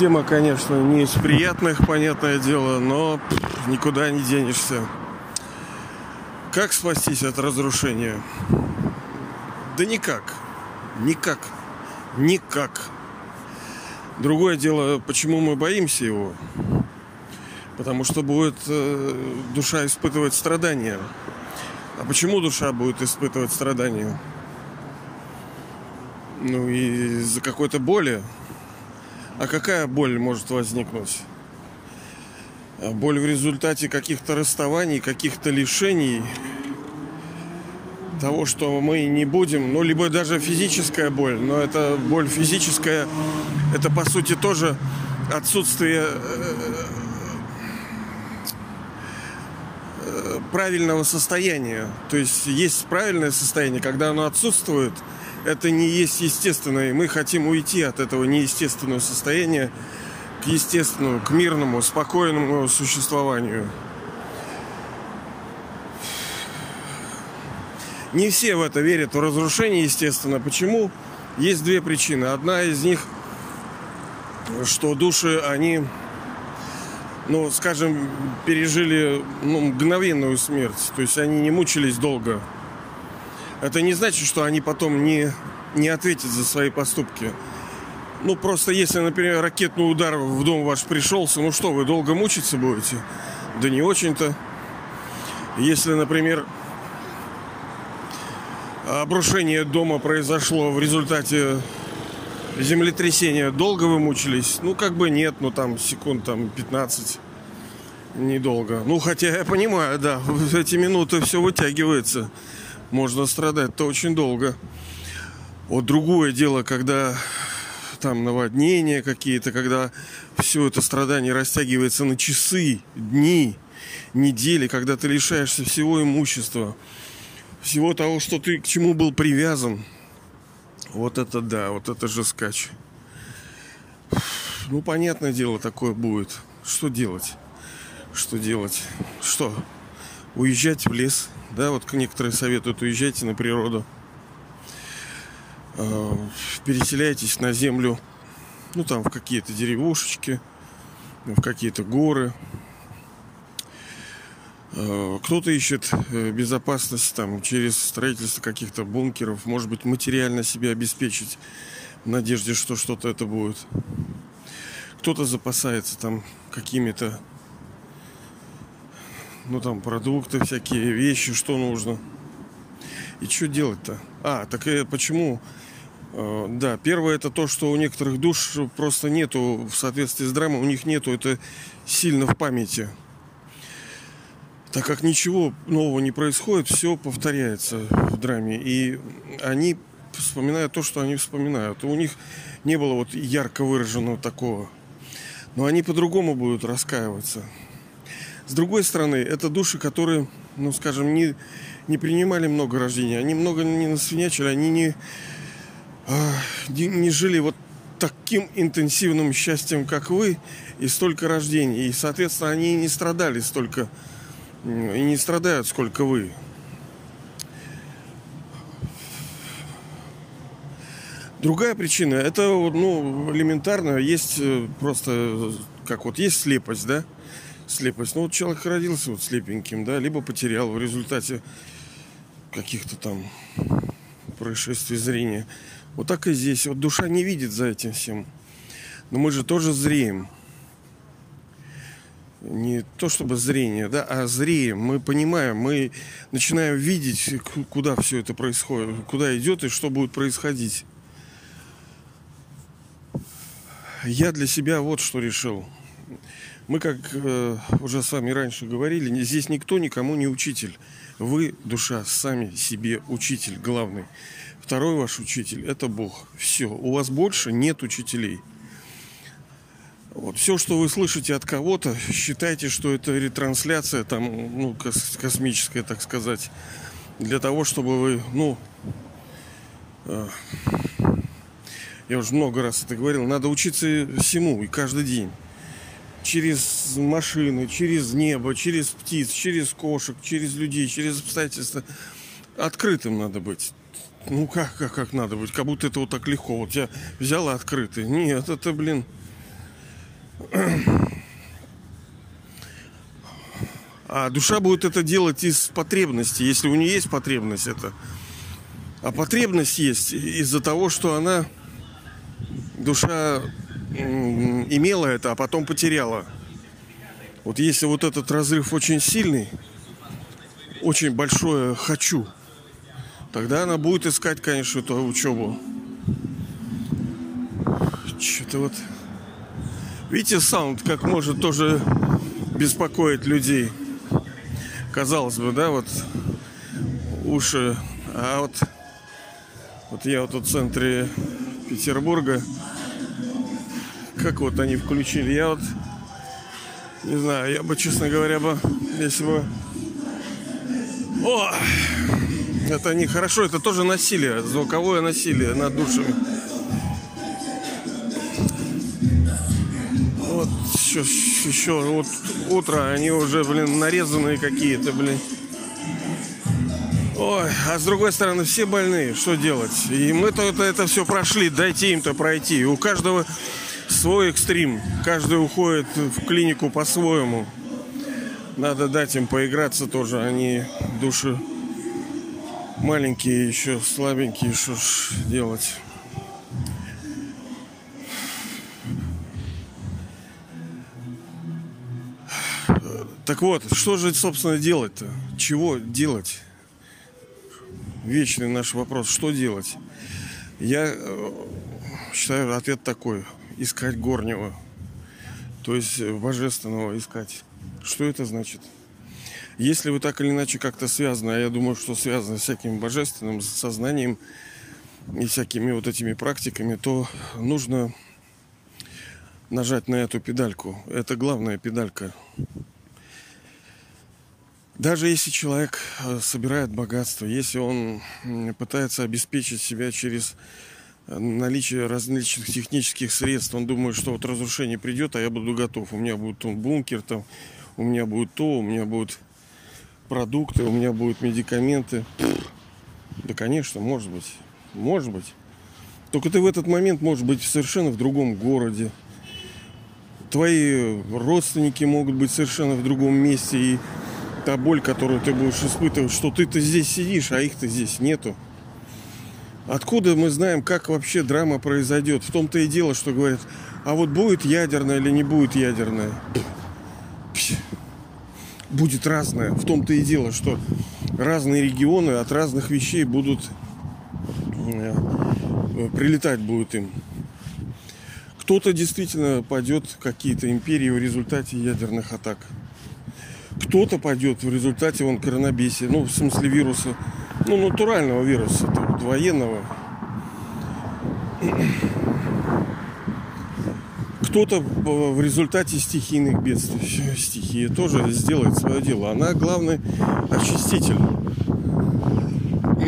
Тема, конечно, не из приятных, понятное дело, но пff, никуда не денешься. Как спастись от разрушения? Да никак. Никак. Никак. Другое дело, почему мы боимся его? Потому что будет э, душа испытывать страдания. А почему душа будет испытывать страдания? Ну, из-за какой-то боли. А какая боль может возникнуть? А боль в результате каких-то расставаний, каких-то лишений, того, что мы не будем, ну, либо даже физическая боль, но это боль физическая, это по сути тоже отсутствие э, э, правильного состояния. То есть есть правильное состояние, когда оно отсутствует, это не есть естественное. Мы хотим уйти от этого неестественного состояния к естественному, к мирному, спокойному существованию. Не все в это верят, в разрушение, естественно. Почему? Есть две причины. Одна из них, что души, они, ну, скажем, пережили ну, мгновенную смерть. То есть они не мучились долго. Это не значит, что они потом не, не ответят за свои поступки. Ну, просто если, например, ракетный удар в дом ваш пришелся, ну что, вы долго мучиться будете? Да не очень-то. Если, например, обрушение дома произошло в результате землетрясения, долго вы мучились? Ну, как бы нет, ну там секунд там 15. Недолго. Ну, хотя я понимаю, да, в эти минуты все вытягивается. Можно страдать-то очень долго. Вот другое дело, когда там наводнения какие-то, когда все это страдание растягивается на часы, дни, недели, когда ты лишаешься всего имущества, всего того, что ты к чему был привязан. Вот это да, вот это же скач. Ну, понятное дело, такое будет. Что делать? Что делать? Что? Уезжать в лес? Да, вот некоторые советуют, уезжайте на природу. Э, переселяйтесь на землю, ну там в какие-то деревушечки, в какие-то горы. Э, кто-то ищет э, безопасность там через строительство каких-то бункеров, может быть, материально себя обеспечить в надежде, что что-то это будет. Кто-то запасается там какими-то ну там продукты всякие, вещи, что нужно. И что делать-то? А, так и почему? Э, да, первое это то, что у некоторых душ просто нету в соответствии с драмой, у них нету это сильно в памяти. Так как ничего нового не происходит, все повторяется в драме. И они вспоминают то, что они вспоминают. У них не было вот ярко выраженного такого. Но они по-другому будут раскаиваться. С другой стороны, это души, которые, ну, скажем, не, не принимали много рождений, они много не насвинячили, они не, а, не, не жили вот таким интенсивным счастьем, как вы, и столько рождений. И, соответственно, они не страдали столько, и не страдают, сколько вы. Другая причина, это ну, элементарно, есть э, просто, как вот есть слепость, да, слепость. Ну, вот человек родился вот слепеньким, да, либо потерял в результате каких-то там происшествий зрения. Вот так и здесь. Вот душа не видит за этим всем. Но мы же тоже зреем. Не то чтобы зрение, да, а зреем. Мы понимаем, мы начинаем видеть, куда все это происходит, куда идет и что будет происходить. Я для себя вот что решил – мы, как э, уже с вами раньше говорили, здесь никто никому не учитель. Вы, душа, сами себе учитель главный. Второй ваш учитель – это Бог. Все. У вас больше нет учителей. Вот. Все, что вы слышите от кого-то, считайте, что это ретрансляция там, ну, кос- космическая, так сказать, для того, чтобы вы, ну, э, я уже много раз это говорил, надо учиться всему и каждый день через машины, через небо, через птиц, через кошек, через людей, через обстоятельства. Открытым надо быть. Ну как, как, как надо быть? Как будто это вот так легко. Вот я взял и открытый. Нет, это, блин, А душа будет это делать из потребности, если у нее есть потребность это. А потребность есть из-за того, что она, душа имела это, а потом потеряла. Вот если вот этот разрыв очень сильный, очень большое хочу, тогда она будет искать, конечно, эту учебу. Что-то вот... Видите, саунд как может тоже беспокоить людей казалось бы, да, вот уши, а вот вот я вот в центре Петербурга, как вот они включили, я вот не знаю, я бы, честно говоря, бы, если бы о, это нехорошо, это тоже насилие, звуковое насилие над душами. Вот еще, еще вот утро, они уже, блин, нарезанные какие-то, блин. Ой, а с другой стороны, все больные, что делать? И мы-то это, это все прошли, дайте им-то пройти. У каждого свой экстрим, каждый уходит в клинику по-своему. Надо дать им поиграться тоже, они души маленькие еще, слабенькие, что ж делать. Так вот, что же, собственно, делать-то? Чего делать? Вечный наш вопрос. Что делать? Я э, считаю, ответ такой. Искать горнего. То есть божественного искать. Что это значит? Если вы так или иначе как-то связаны, а я думаю, что связаны с всяким божественным сознанием и всякими вот этими практиками, то нужно нажать на эту педальку. Это главная педалька даже если человек э, собирает богатство, если он пытается обеспечить себя через э, наличие различных технических средств, он думает, что вот разрушение придет, а я буду готов. У меня будет там бункер, там, у меня будет то, у меня будут продукты, у меня будут медикаменты. Да, конечно, может быть. Может быть. Только ты в этот момент можешь быть совершенно в другом городе. Твои родственники могут быть совершенно в другом месте. И та боль, которую ты будешь испытывать, что ты-то здесь сидишь, а их-то здесь нету. Откуда мы знаем, как вообще драма произойдет? В том-то и дело, что говорят, а вот будет ядерная или не будет ядерная? Будет разное. В том-то и дело, что разные регионы от разных вещей будут э, прилетать будут им. Кто-то действительно пойдет какие-то империи в результате ядерных атак кто-то пойдет в результате вон коронабесия, ну, в смысле вируса, ну, натурального вируса, вот, военного. Кто-то в результате стихийных бедствий, стихия тоже сделает свое дело. Она главный очиститель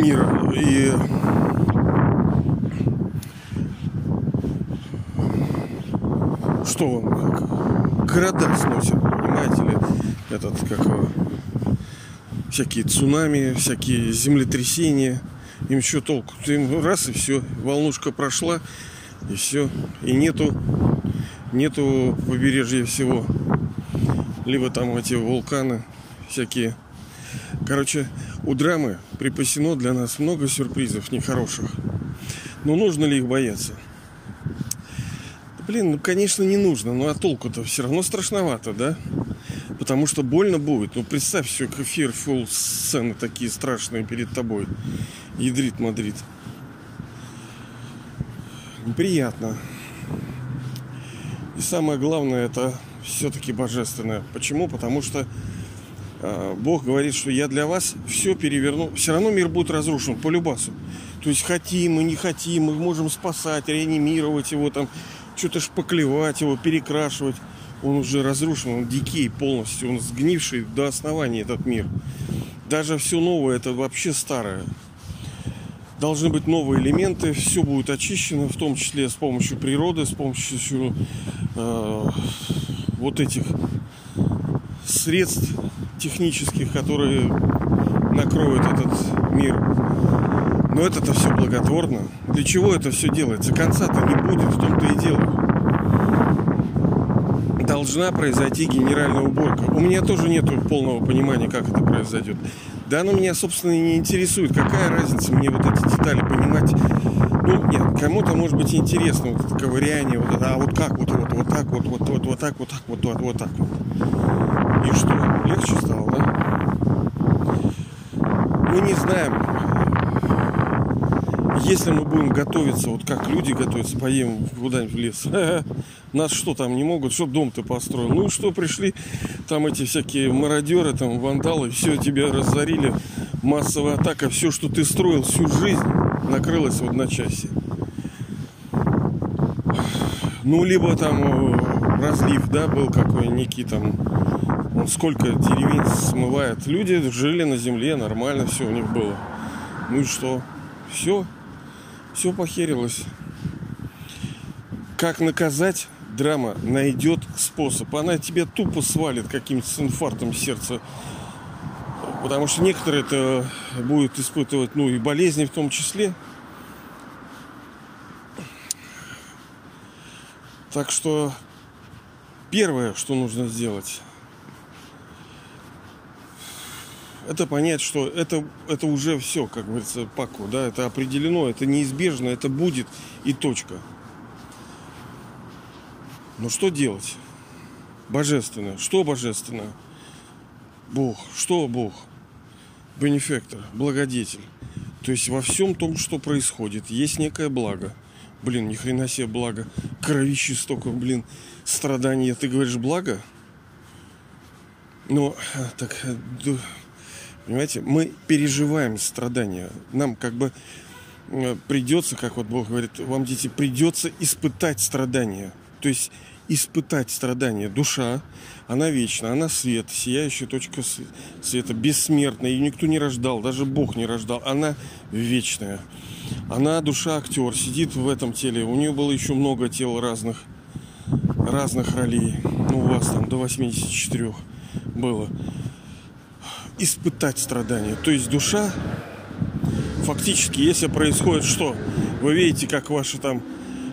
мира. И что он города сносит, понимаете ли? этот, как всякие цунами, всякие землетрясения. Им еще толку. Им раз и все, волнушка прошла, и все. И нету, нету побережья всего. Либо там эти вулканы всякие. Короче, у драмы припасено для нас много сюрпризов нехороших. Но нужно ли их бояться? Блин, ну конечно не нужно, ну а толку-то все равно страшновато, да? Потому что больно будет. Ну, представь, все, эфир, фул сцены такие страшные перед тобой. Ядрит Мадрид. Неприятно. И самое главное, это все-таки божественное. Почему? Потому что э, Бог говорит, что я для вас все переверну. Все равно мир будет разрушен по любасу. То есть хотим мы, не хотим, мы можем спасать, реанимировать его, там, что-то шпаклевать его, перекрашивать он уже разрушен, он дикий полностью, он сгнивший до основания этот мир. Даже все новое, это вообще старое. Должны быть новые элементы, все будет очищено, в том числе с помощью природы, с помощью э, вот этих средств технических, которые накроют этот мир. Но это-то все благотворно. Для чего это все делается? Конца-то не будет, в том-то и дело. Должна произойти генеральная уборка. У меня тоже нет полного понимания, как это произойдет. Да оно меня, собственно, и не интересует. Какая разница мне вот эти детали понимать? Ну, нет, кому-то может быть интересно вот это ковыряние, вот это, а вот как, вот, вот, вот так, вот, вот, вот, вот так, вот так, вот, вот, вот так. И что, легче стало, да? Мы не знаем, если мы будем готовиться, вот как люди готовятся, поедем куда-нибудь в лес, нас что там не могут, что дом-то построил? Ну что, пришли там эти всякие мародеры, там вандалы, все тебя разорили, массовая атака, все, что ты строил всю жизнь, накрылось в одночасье. Ну, либо там э, разлив, да, был какой некий там, он сколько деревень смывает. Люди жили на земле, нормально все у них было. Ну и что? Все, все похерилось. Как наказать? Драма найдет способ. Она тебя тупо свалит каким-то с инфарктом сердца. Потому что некоторые это будут испытывать, ну и болезни в том числе. Так что первое, что нужно сделать, это понять, что это, это уже все, как говорится, паку, да, это определено, это неизбежно, это будет и точка. Но что делать? Божественное. Что божественное? Бог. Что Бог? Бенефектор, благодетель. То есть во всем том, что происходит, есть некое благо. Блин, ни хрена себе благо. Кровище столько, блин, страданий. Ты говоришь благо? Ну, так, Понимаете, мы переживаем страдания. Нам как бы э, придется, как вот Бог говорит, вам, дети, придется испытать страдания. То есть испытать страдания. Душа, она вечна, она свет, сияющая точка света, бессмертная. Ее никто не рождал, даже Бог не рождал. Она вечная. Она душа актер, сидит в этом теле. У нее было еще много тел разных, разных ролей. Ну, у вас там до 84 было испытать страдания. То есть душа, фактически, если происходит что? Вы видите, как ваши там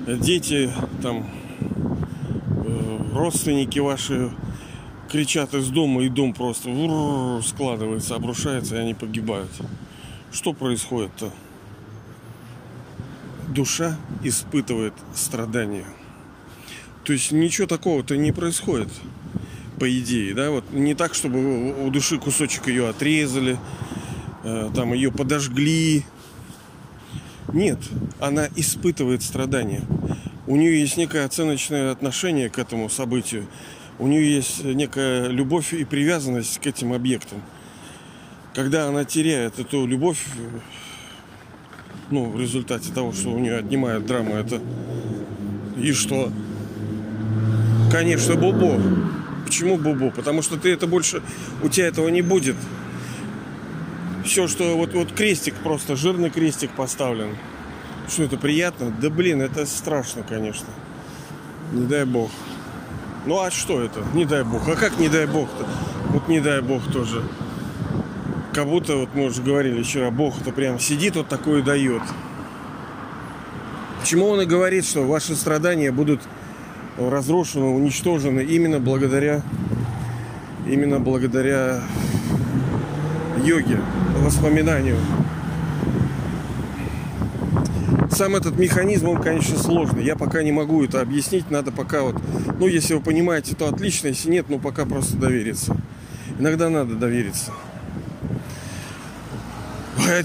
дети, там родственники ваши кричат из дома, и дом просто складывается, обрушается, и они погибают. Что происходит-то? Душа испытывает страдания. То есть ничего такого-то не происходит по идее, да, вот не так, чтобы у души кусочек ее отрезали, э, там ее подожгли. Нет, она испытывает страдания. У нее есть некое оценочное отношение к этому событию. У нее есть некая любовь и привязанность к этим объектам. Когда она теряет эту любовь, ну, в результате того, что у нее отнимает драма, это и что? Конечно, Бобо. Почему бубу? Потому что ты это больше, у тебя этого не будет. Все, что вот, вот крестик просто, жирный крестик поставлен. Что это приятно? Да блин, это страшно, конечно. Не дай бог. Ну а что это? Не дай бог. А как не дай бог-то? Вот не дай бог тоже. Как будто, вот мы уже говорили вчера, Бог это прям сидит вот такое дает. Почему он и говорит, что ваши страдания будут разрушены, уничтожены именно благодаря именно благодаря йоге, воспоминанию. Сам этот механизм, он, конечно, сложный. Я пока не могу это объяснить. Надо пока вот... Ну, если вы понимаете, то отлично. Если нет, ну, пока просто довериться. Иногда надо довериться.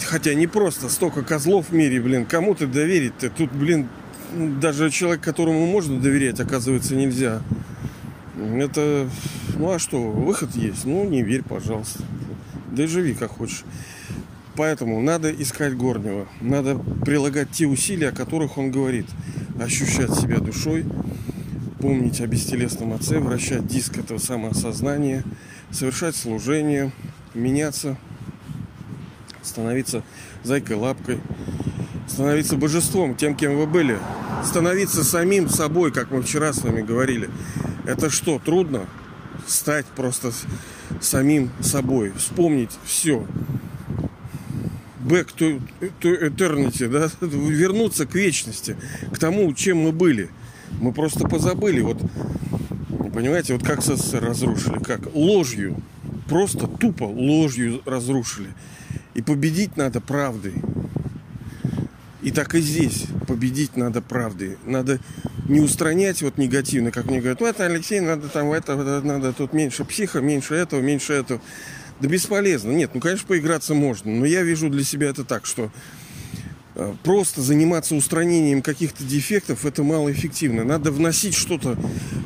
Хотя не просто столько козлов в мире, блин. Кому ты доверить-то? Тут, блин, даже человек, которому можно доверять, оказывается, нельзя. Это, ну а что, выход есть, ну не верь, пожалуйста. Да и живи как хочешь. Поэтому надо искать горнего. Надо прилагать те усилия, о которых он говорит. Ощущать себя душой, помнить о бестелесном отце, вращать диск этого самоосознания, совершать служение, меняться, становиться зайкой-лапкой, становиться божеством, тем, кем вы были. Становиться самим собой, как мы вчера с вами говорили. Это что, трудно? Стать просто самим собой. Вспомнить все. Back to, to eternity, да? Вернуться к вечности, к тому, чем мы были. Мы просто позабыли. Вот понимаете? Вот как СССР разрушили, как? Ложью. Просто тупо ложью разрушили. И победить надо правдой. И так и здесь победить надо правдой. Надо не устранять вот негативно, как мне говорят, это Алексей, надо там это, надо тут меньше психа, меньше этого, меньше этого. Да бесполезно. Нет, ну, конечно, поиграться можно. Но я вижу для себя это так, что э, просто заниматься устранением каких-то дефектов это малоэффективно. Надо вносить что-то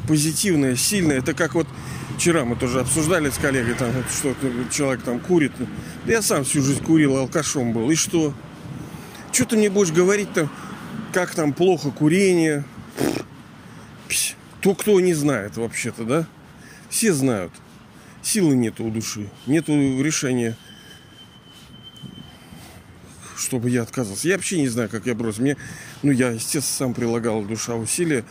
позитивное, сильное. Это как вот вчера мы тоже обсуждали с коллегой, там, что человек там курит. Я сам всю жизнь курил, алкашом был. И что? Что ты мне будешь говорить-то, как там плохо курение? То кто не знает вообще-то, да? Все знают. Силы нету у души, нету решения, чтобы я отказался. Я вообще не знаю, как я бросил. Мне, ну, я, естественно, сам прилагал душа усилия.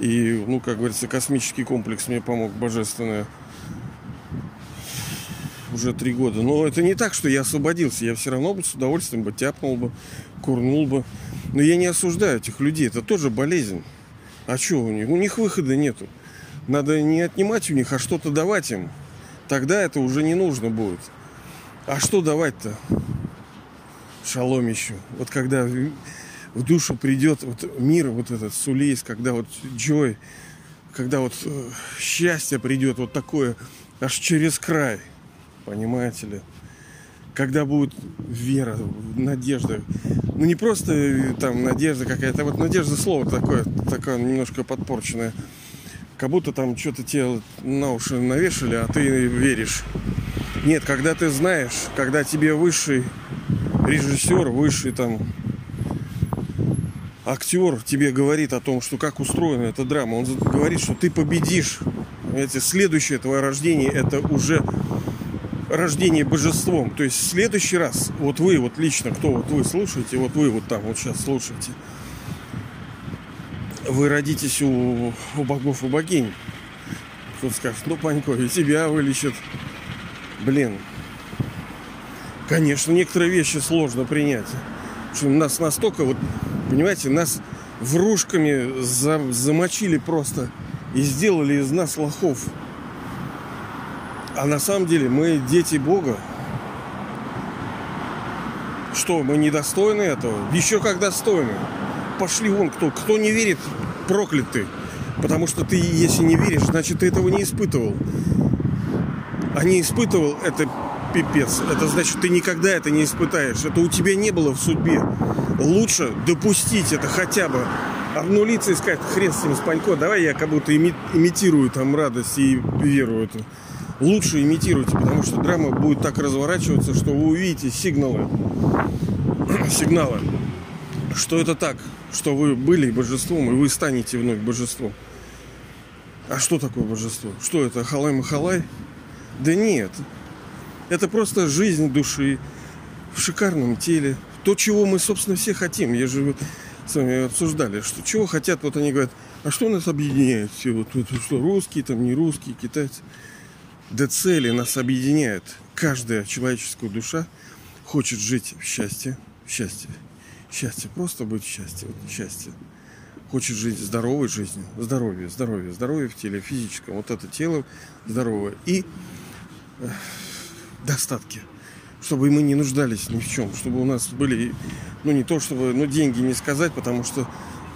И, ну, как говорится, космический комплекс мне помог божественное уже три года. Но это не так, что я освободился. Я все равно бы с удовольствием бы тяпнул бы, курнул бы. Но я не осуждаю этих людей. Это тоже болезнь. А что у них? У них выхода нету. Надо не отнимать у них, а что-то давать им. Тогда это уже не нужно будет. А что давать-то? Шалом еще. Вот когда в душу придет вот мир, вот этот сулейс, когда вот Джой, когда вот э, счастье придет вот такое аж через край – понимаете ли? Когда будет вера, надежда. Ну не просто э, там надежда какая-то, вот надежда слово такое, такое немножко подпорченное. Как будто там что-то тебе на уши навешали, а ты веришь. Нет, когда ты знаешь, когда тебе высший режиссер, высший там актер тебе говорит о том, что как устроена эта драма, он говорит, что ты победишь. Эти следующее твое рождение это уже рождение божеством. То есть в следующий раз, вот вы, вот лично, кто вот вы слушаете, вот вы вот там вот сейчас слушаете, вы родитесь у, у богов и богинь. Кто скажет, ну, Панько, и тебя вылечат. Блин. Конечно, некоторые вещи сложно принять. Что нас настолько, вот, понимаете, нас вружками за, замочили просто и сделали из нас лохов. А на самом деле мы дети Бога. Что, мы недостойны этого? Еще как достойны. Пошли вон, кто, кто не верит, проклятый. Потому что ты, если не веришь, значит, ты этого не испытывал. А не испытывал, это пипец. Это значит, ты никогда это не испытаешь. Это у тебя не было в судьбе. Лучше допустить это хотя бы. Обнулиться и сказать, хрен с ним, Спанько, давай я как будто ими, имитирую там радость и веру эту лучше имитируйте, потому что драма будет так разворачиваться, что вы увидите сигналы, сигналы, что это так, что вы были божеством, и вы станете вновь божеством. А что такое божество? Что это, халай-махалай? Да нет. Это просто жизнь души в шикарном теле. То, чего мы, собственно, все хотим. Я же с вами обсуждали, что чего хотят, вот они говорят, а что нас объединяет? Все, вот, вот что, русские, там, не русские, китайцы до цели нас объединяют. Каждая человеческая душа хочет жить в счастье, в счастье, счастье, просто быть счастье, вот счастье. Хочет жить здоровой жизнью, здоровье, здоровье, здоровье в теле, физическом. Вот это тело здоровое. И э, достатки. Чтобы мы не нуждались ни в чем. Чтобы у нас были, ну не то чтобы, ну деньги не сказать, потому что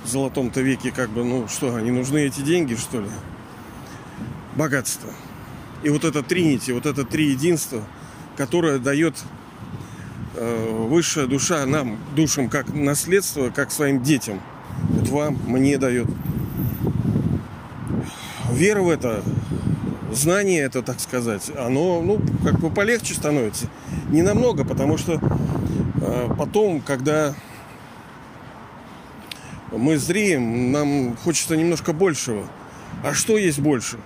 в золотом-то веке как бы, ну что, они нужны эти деньги, что ли? Богатство. И вот это тринити, вот это три единства, которое дает высшая душа нам, душам, как наследство, как своим детям. Вот вам, мне дает. Вера в это, знание это, так сказать, оно, ну, как бы полегче становится. Не намного, потому что э, потом, когда мы зреем, нам хочется немножко большего. А что есть больше?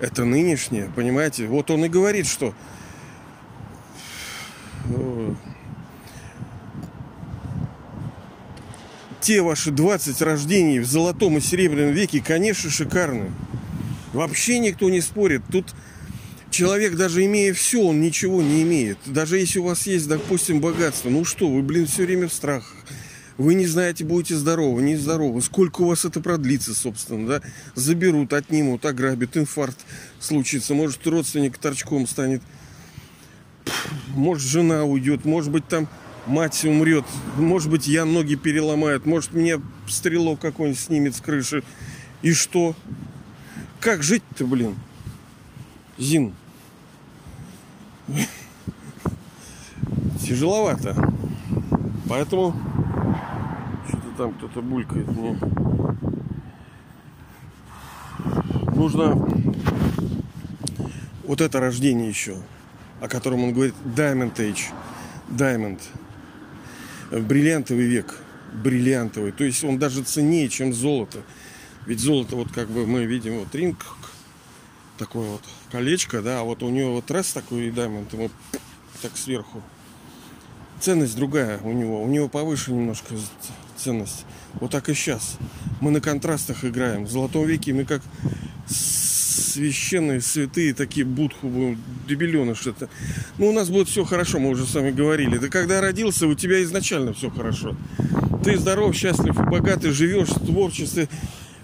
это нынешнее, понимаете? Вот он и говорит, что те ваши 20 рождений в золотом и серебряном веке, конечно, шикарны. Вообще никто не спорит. Тут человек, даже имея все, он ничего не имеет. Даже если у вас есть, допустим, богатство, ну что, вы, блин, все время в страхах. Вы не знаете, будете здоровы, не здоровы. Сколько у вас это продлится, собственно, да? Заберут, отнимут, ограбят, инфаркт случится. Может, родственник торчком станет. Может, жена уйдет, может быть, там мать умрет. Может быть, я ноги переломает. Может, мне стрелок какой-нибудь снимет с крыши. И что? Как жить-то, блин? Зин. Тяжеловато. Поэтому что-то там кто-то булькает мне. Нужно вот это рождение еще, о котором он говорит, Diamond Age. Diamond. Бриллиантовый век. Бриллиантовый. То есть он даже ценнее, чем золото. Ведь золото, вот как бы мы видим, вот ринг, такое вот колечко, да, а вот у него вот раз такой даймонд, ему так сверху. Ценность другая у него. У него повыше немножко ценность. Вот так и сейчас. Мы на контрастах играем. В Золотом веке мы как священные, святые, такие будху будем, дебилёны что-то. Ну, у нас будет все хорошо, мы уже с вами говорили. Да когда родился, у тебя изначально все хорошо. Ты здоров, счастлив, богатый, живешь в творчестве,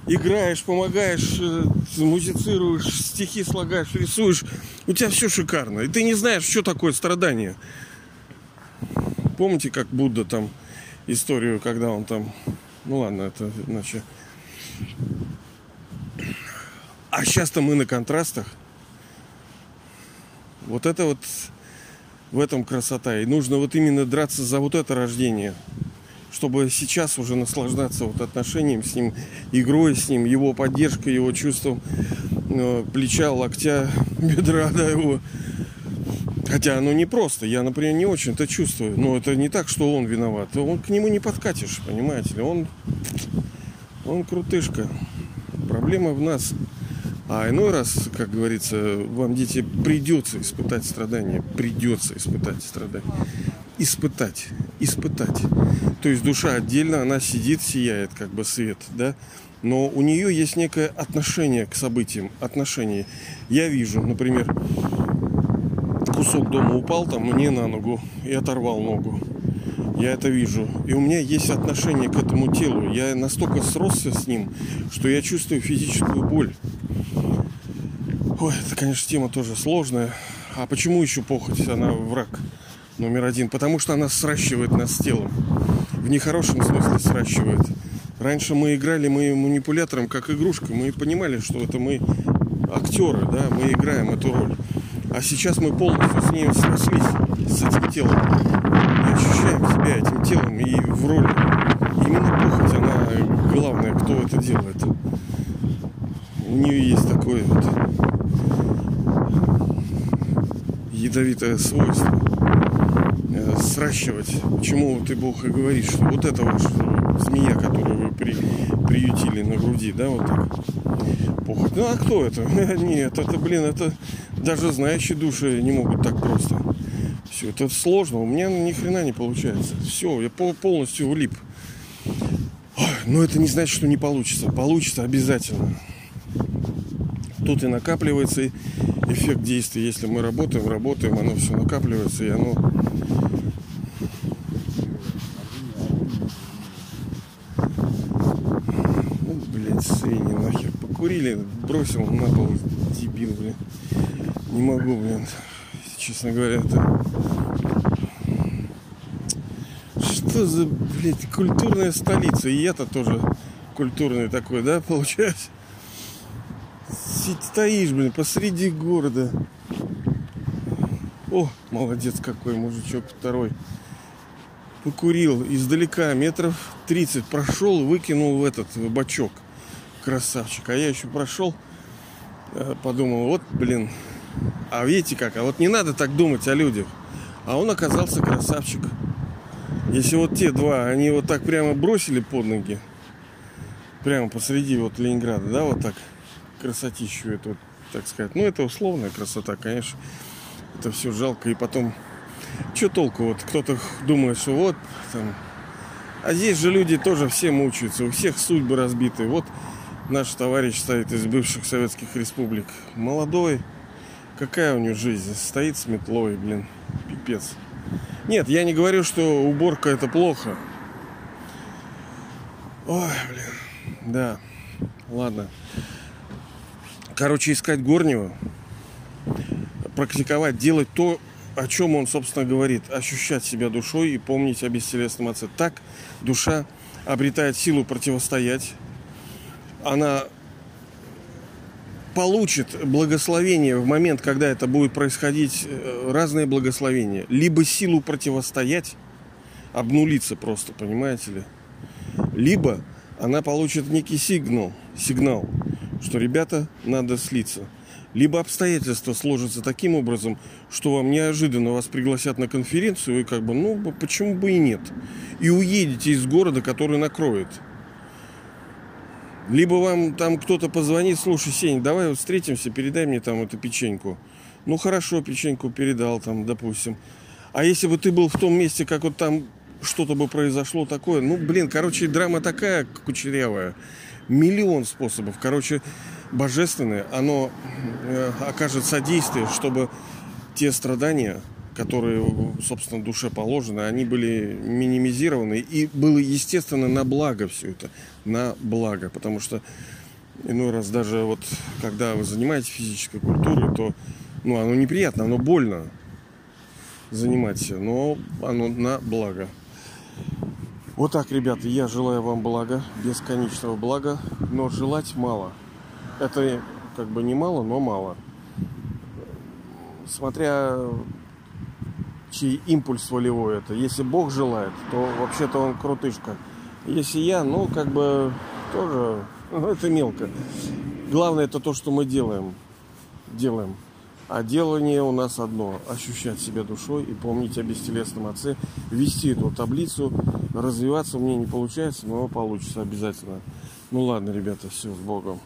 играешь, помогаешь, э, музицируешь, стихи слагаешь, рисуешь. У тебя все шикарно. И ты не знаешь, что такое страдание. Помните, как Будда там историю, когда он там... Ну ладно, это иначе... А сейчас-то мы на контрастах. Вот это вот в этом красота. И нужно вот именно драться за вот это рождение чтобы сейчас уже наслаждаться вот отношением с ним, игрой с ним, его поддержкой, его чувством э, плеча, локтя, бедра, да, его. Хотя оно не просто. Я, например, не очень это чувствую. Но это не так, что он виноват. Он к нему не подкатишь, понимаете. Он, он крутышка. Проблема в нас. А иной раз, как говорится, вам, дети, придется испытать страдания. Придется испытать страдания испытать, испытать. То есть душа отдельно, она сидит, сияет, как бы свет, да, но у нее есть некое отношение к событиям, отношение. Я вижу, например, кусок дома упал там мне на ногу и оторвал ногу. Я это вижу. И у меня есть отношение к этому телу. Я настолько сросся с ним, что я чувствую физическую боль. Ой, это, конечно, тема тоже сложная. А почему еще похоть? Она враг номер один, потому что она сращивает нас с телом. В нехорошем смысле сращивает. Раньше мы играли мы манипулятором как игрушка. Мы понимали, что это мы актеры, да, мы играем эту роль. А сейчас мы полностью с ней срослись, с этим телом. И ощущаем себя этим телом и в роли. Именно похоть, она главная, кто это делает. У нее есть такое вот ядовитое свойство сращивать. Почему ты Бог и говорит, что вот это вот змея, которую вы при, приютили на груди, да, вот так. Похоть. Ну а кто это? Нет, это, блин, это даже знающие души не могут так просто. Все, это сложно. У меня ни хрена не получается. Все, я полностью влип. Но это не значит, что не получится. Получится обязательно. Тут и накапливается эффект действия. Если мы работаем, работаем, оно все накапливается, и оно покурили, бросил на пол, дебил, блин. Не могу, блин. Честно говоря, это... Что за, блядь, культурная столица? И я-то тоже культурный такой, да, получается? Стоишь, блин, посреди города. О, молодец какой мужичок второй. Покурил издалека, метров 30 прошел, выкинул в этот в бачок красавчик. А я еще прошел, э, подумал, вот, блин, а видите как, а вот не надо так думать о людях. А он оказался красавчик. Если вот те два, они вот так прямо бросили под ноги, прямо посреди вот Ленинграда, да, вот так, красотищу эту, так сказать. Ну, это условная красота, конечно. Это все жалко. И потом, что толку? Вот кто-то думает, что вот там... А здесь же люди тоже все мучаются, у всех судьбы разбиты. Вот наш товарищ стоит из бывших советских республик. Молодой. Какая у него жизнь? Стоит с метлой, блин. Пипец. Нет, я не говорю, что уборка это плохо. Ой, блин. Да. Ладно. Короче, искать горнего, практиковать, делать то, о чем он, собственно, говорит. Ощущать себя душой и помнить о бестелесном отце. Так душа обретает силу противостоять. Она получит благословение в момент, когда это будет происходить, э, разные благословения. Либо силу противостоять, обнулиться просто, понимаете ли. Либо она получит некий сигнал, сигнал, что, ребята, надо слиться. Либо обстоятельства сложатся таким образом, что вам неожиданно вас пригласят на конференцию, и как бы, ну, почему бы и нет. И уедете из города, который накроет. Либо вам там кто-то позвонит, слушай, Сень, давай встретимся, передай мне там эту печеньку. Ну хорошо, печеньку передал там, допустим. А если бы ты был в том месте, как вот там что-то бы произошло такое, ну, блин, короче, драма такая кучерявая. Миллион способов. Короче, божественное, оно э, окажет содействие, чтобы те страдания, которые, собственно, душе положены, они были минимизированы. И было, естественно, на благо все это. На благо. Потому что иной раз даже вот, когда вы занимаетесь физической культурой, то ну, оно неприятно, оно больно заниматься, но оно на благо. Вот так, ребята, я желаю вам блага, бесконечного блага, но желать мало. Это как бы не мало, но мало. Смотря чей импульс волевой это. Если Бог желает, то вообще-то он крутышка. Если я, ну, как бы тоже, ну, это мелко. Главное это то, что мы делаем. Делаем. А делание у нас одно. Ощущать себя душой и помнить о бестелесном отце. Вести эту таблицу. Развиваться мне не получается, но получится обязательно. Ну ладно, ребята, все, с Богом.